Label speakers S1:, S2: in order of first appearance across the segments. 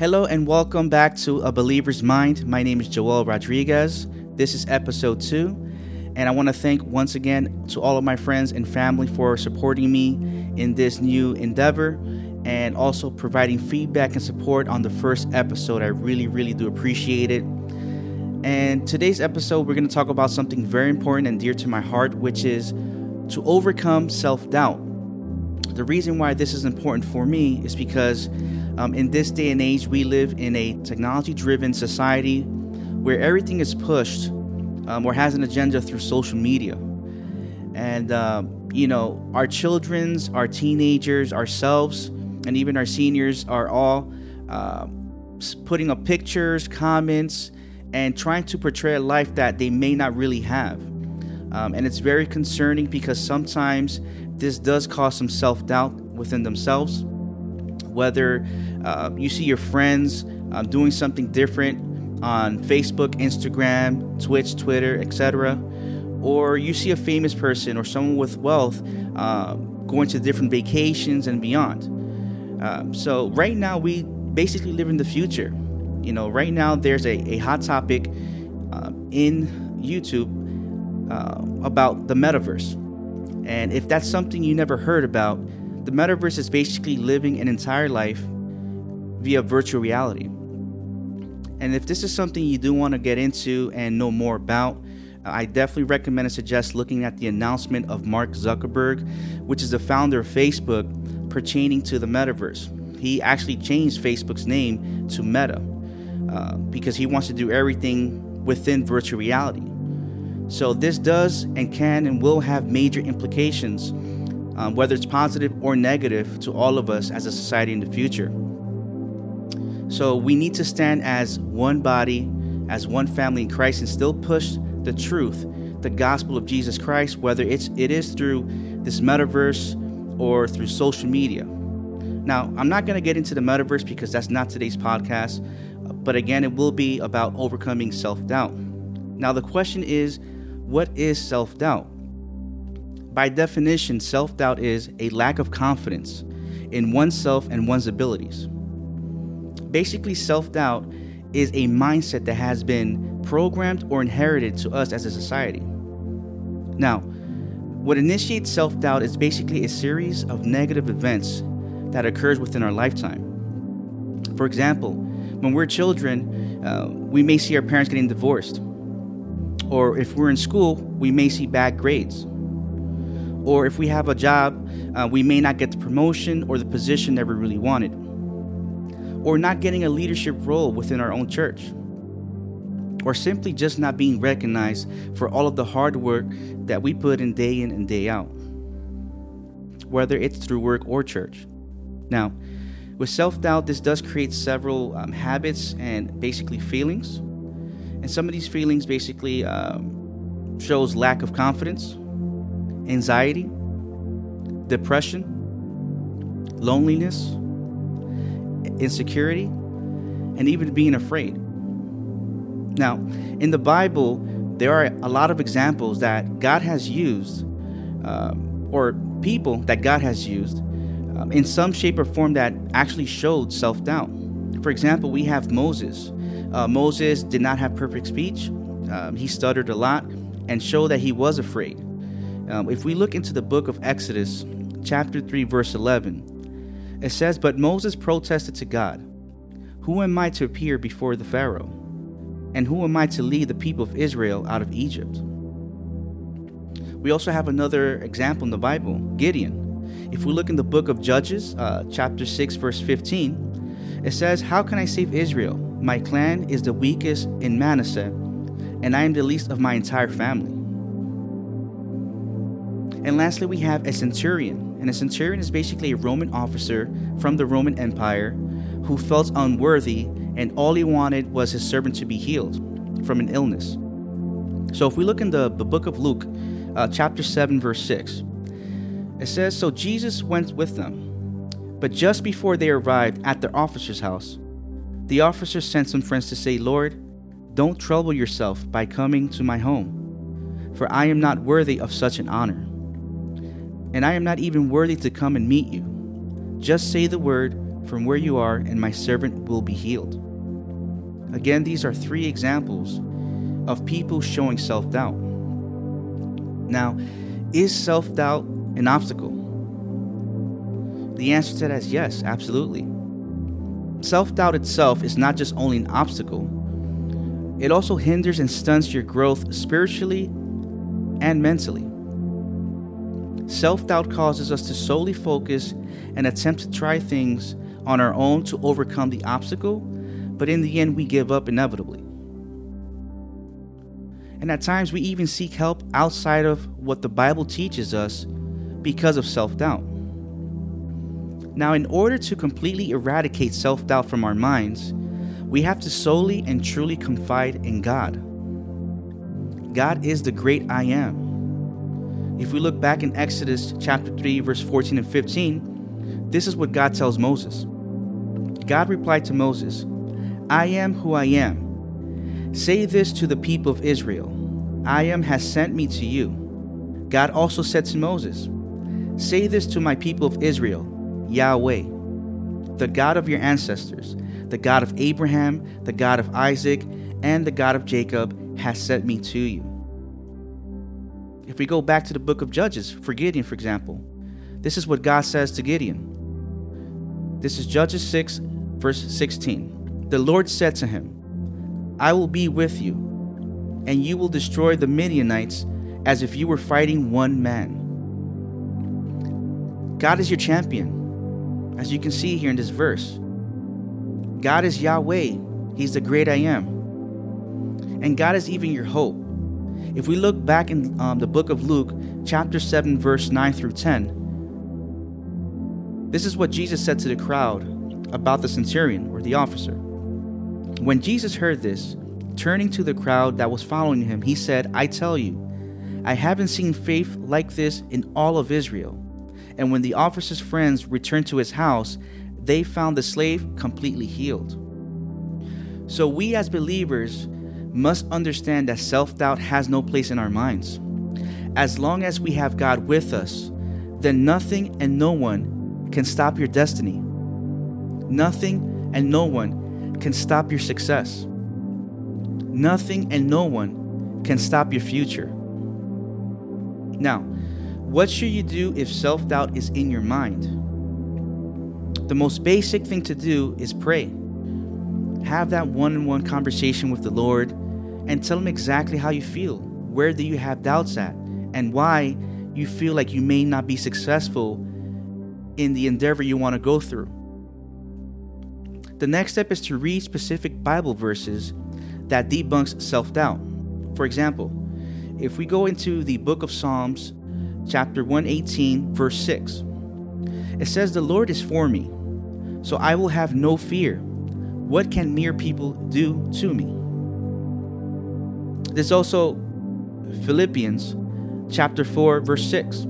S1: Hello and welcome back to A Believer's Mind. My name is Joel Rodriguez. This is episode two, and I want to thank once again to all of my friends and family for supporting me in this new endeavor and also providing feedback and support on the first episode. I really, really do appreciate it. And today's episode, we're going to talk about something very important and dear to my heart, which is to overcome self doubt. The reason why this is important for me is because um, in this day and age, we live in a technology driven society where everything is pushed um, or has an agenda through social media. And, uh, you know, our children's, our teenagers, ourselves, and even our seniors are all uh, putting up pictures, comments, and trying to portray a life that they may not really have. Um, and it's very concerning because sometimes this does cause some self doubt within themselves. Whether uh, you see your friends uh, doing something different on Facebook, Instagram, Twitch, Twitter, etc., or you see a famous person or someone with wealth uh, going to different vacations and beyond. Um, so, right now, we basically live in the future. You know, right now, there's a, a hot topic um, in YouTube uh, about the metaverse. And if that's something you never heard about, the metaverse is basically living an entire life via virtual reality. And if this is something you do want to get into and know more about, I definitely recommend and suggest looking at the announcement of Mark Zuckerberg, which is the founder of Facebook, pertaining to the metaverse. He actually changed Facebook's name to Meta uh, because he wants to do everything within virtual reality. So, this does and can and will have major implications, um, whether it's positive or negative, to all of us as a society in the future. So, we need to stand as one body, as one family in Christ, and still push the truth, the gospel of Jesus Christ, whether it's it is through this metaverse or through social media. Now, I'm not going to get into the metaverse because that's not today's podcast, but again, it will be about overcoming self doubt. Now, the question is what is self doubt? By definition, self doubt is a lack of confidence in oneself and one's abilities. Basically, self doubt is a mindset that has been programmed or inherited to us as a society. Now, what initiates self doubt is basically a series of negative events that occurs within our lifetime. For example, when we're children, uh, we may see our parents getting divorced or if we're in school, we may see bad grades. Or if we have a job, uh, we may not get the promotion or the position that we really wanted. Or not getting a leadership role within our own church. Or simply just not being recognized for all of the hard work that we put in day in and day out, whether it's through work or church. Now, with self doubt, this does create several um, habits and basically feelings and some of these feelings basically um, shows lack of confidence, anxiety, depression, loneliness, insecurity, and even being afraid. Now, in the Bible, there are a lot of examples that God has used, um, or people that God has used, um, in some shape or form that actually showed self doubt. For example, we have Moses. Uh, Moses did not have perfect speech, um, he stuttered a lot and showed that he was afraid. Um, if we look into the book of Exodus, chapter 3, verse 11, it says, But Moses protested to God, Who am I to appear before the Pharaoh? And who am I to lead the people of Israel out of Egypt? We also have another example in the Bible, Gideon. If we look in the book of Judges, uh, chapter 6, verse 15, it says, How can I save Israel? My clan is the weakest in Manasseh, and I am the least of my entire family. And lastly, we have a centurion. And a centurion is basically a Roman officer from the Roman Empire who felt unworthy, and all he wanted was his servant to be healed from an illness. So if we look in the, the book of Luke, uh, chapter 7, verse 6, it says So Jesus went with them. But just before they arrived at their officer's house, the officer sent some friends to say, Lord, don't trouble yourself by coming to my home, for I am not worthy of such an honor. And I am not even worthy to come and meet you. Just say the word, from where you are, and my servant will be healed. Again, these are three examples of people showing self doubt. Now, is self doubt an obstacle? The answer to that is yes, absolutely. Self doubt itself is not just only an obstacle, it also hinders and stunts your growth spiritually and mentally. Self doubt causes us to solely focus and attempt to try things on our own to overcome the obstacle, but in the end, we give up inevitably. And at times, we even seek help outside of what the Bible teaches us because of self doubt. Now, in order to completely eradicate self doubt from our minds, we have to solely and truly confide in God. God is the great I am. If we look back in Exodus chapter 3, verse 14 and 15, this is what God tells Moses. God replied to Moses, I am who I am. Say this to the people of Israel I am has sent me to you. God also said to Moses, Say this to my people of Israel Yahweh, the God of your ancestors, the God of Abraham, the God of Isaac, and the God of Jacob, has sent me to you. If we go back to the book of Judges, for Gideon, for example, this is what God says to Gideon. This is Judges 6, verse 16. The Lord said to him, I will be with you, and you will destroy the Midianites as if you were fighting one man. God is your champion, as you can see here in this verse. God is Yahweh, He's the great I am. And God is even your hope. If we look back in um, the book of Luke, chapter 7, verse 9 through 10, this is what Jesus said to the crowd about the centurion or the officer. When Jesus heard this, turning to the crowd that was following him, he said, I tell you, I haven't seen faith like this in all of Israel. And when the officer's friends returned to his house, they found the slave completely healed. So we as believers must understand that self doubt has no place in our minds. As long as we have God with us, then nothing and no one can stop your destiny. Nothing and no one can stop your success. Nothing and no one can stop your future. Now, what should you do if self doubt is in your mind? The most basic thing to do is pray. Have that one on one conversation with the Lord and tell Him exactly how you feel. Where do you have doubts at? And why you feel like you may not be successful in the endeavor you want to go through. The next step is to read specific Bible verses that debunks self doubt. For example, if we go into the book of Psalms, chapter 118, verse 6, it says, The Lord is for me, so I will have no fear. What can mere people do to me? There's also Philippians chapter 4, verse 6.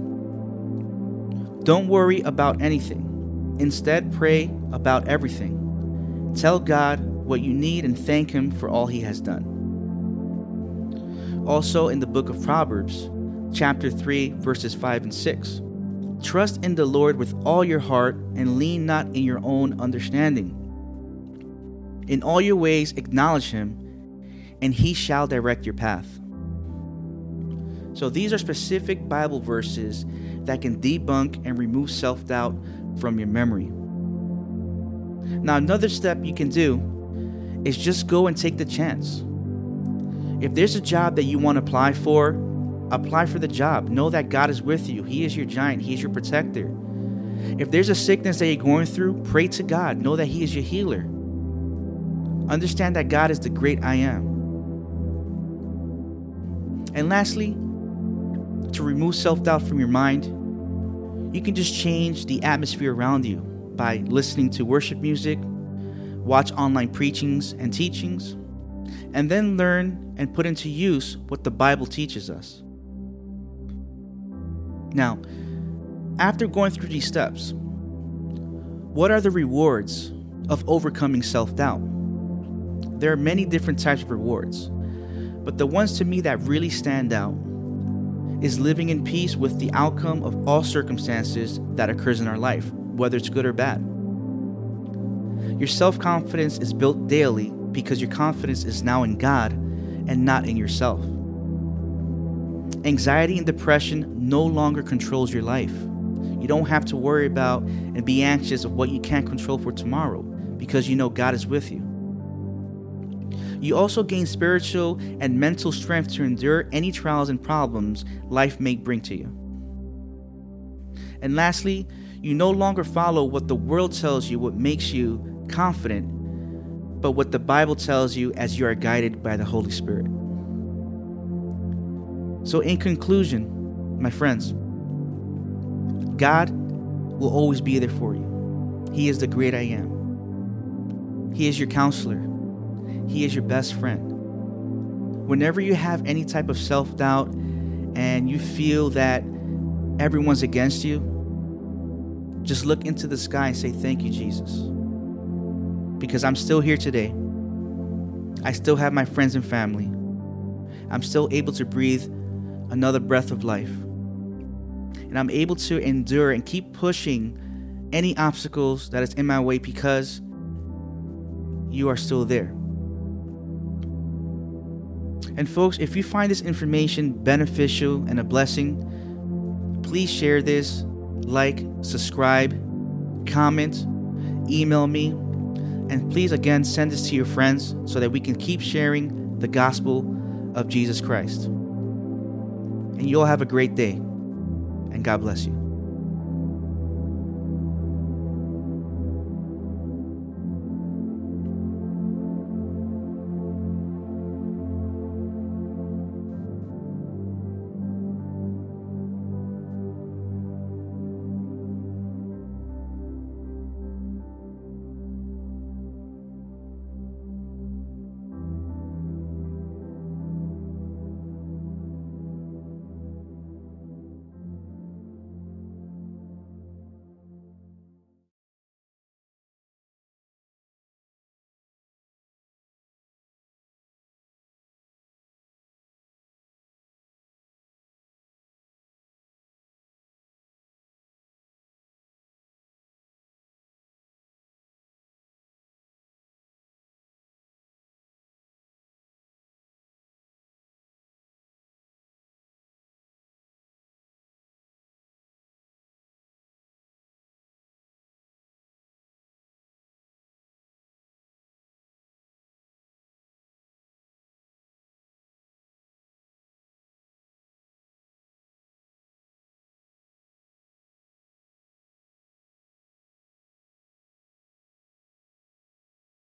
S1: Don't worry about anything. Instead, pray about everything. Tell God what you need and thank Him for all He has done. Also, in the book of Proverbs, chapter 3, verses 5 and 6. Trust in the Lord with all your heart and lean not in your own understanding. In all your ways, acknowledge Him, and He shall direct your path. So, these are specific Bible verses that can debunk and remove self doubt from your memory. Now, another step you can do is just go and take the chance. If there's a job that you want to apply for, apply for the job. Know that God is with you. He is your giant, He is your protector. If there's a sickness that you're going through, pray to God. Know that He is your healer. Understand that God is the great I am. And lastly, to remove self doubt from your mind, you can just change the atmosphere around you by listening to worship music, watch online preachings and teachings, and then learn and put into use what the Bible teaches us. Now, after going through these steps, what are the rewards of overcoming self doubt? There are many different types of rewards, but the ones to me that really stand out is living in peace with the outcome of all circumstances that occurs in our life, whether it's good or bad. Your self confidence is built daily because your confidence is now in God and not in yourself. Anxiety and depression no longer controls your life. You don't have to worry about and be anxious of what you can't control for tomorrow because you know God is with you. You also gain spiritual and mental strength to endure any trials and problems life may bring to you. And lastly, you no longer follow what the world tells you what makes you confident, but what the Bible tells you as you are guided by the Holy Spirit. So, in conclusion, my friends, God will always be there for you. He is the great I am. He is your counselor. He is your best friend. Whenever you have any type of self doubt and you feel that everyone's against you, just look into the sky and say, Thank you, Jesus. Because I'm still here today. I still have my friends and family. I'm still able to breathe another breath of life. And I'm able to endure and keep pushing any obstacles that is in my way because you are still there. And folks, if you find this information beneficial and a blessing, please share this, like, subscribe, comment, email me, and please again send this to your friends so that we can keep sharing the gospel of Jesus Christ. And you all have a great day, and God bless you.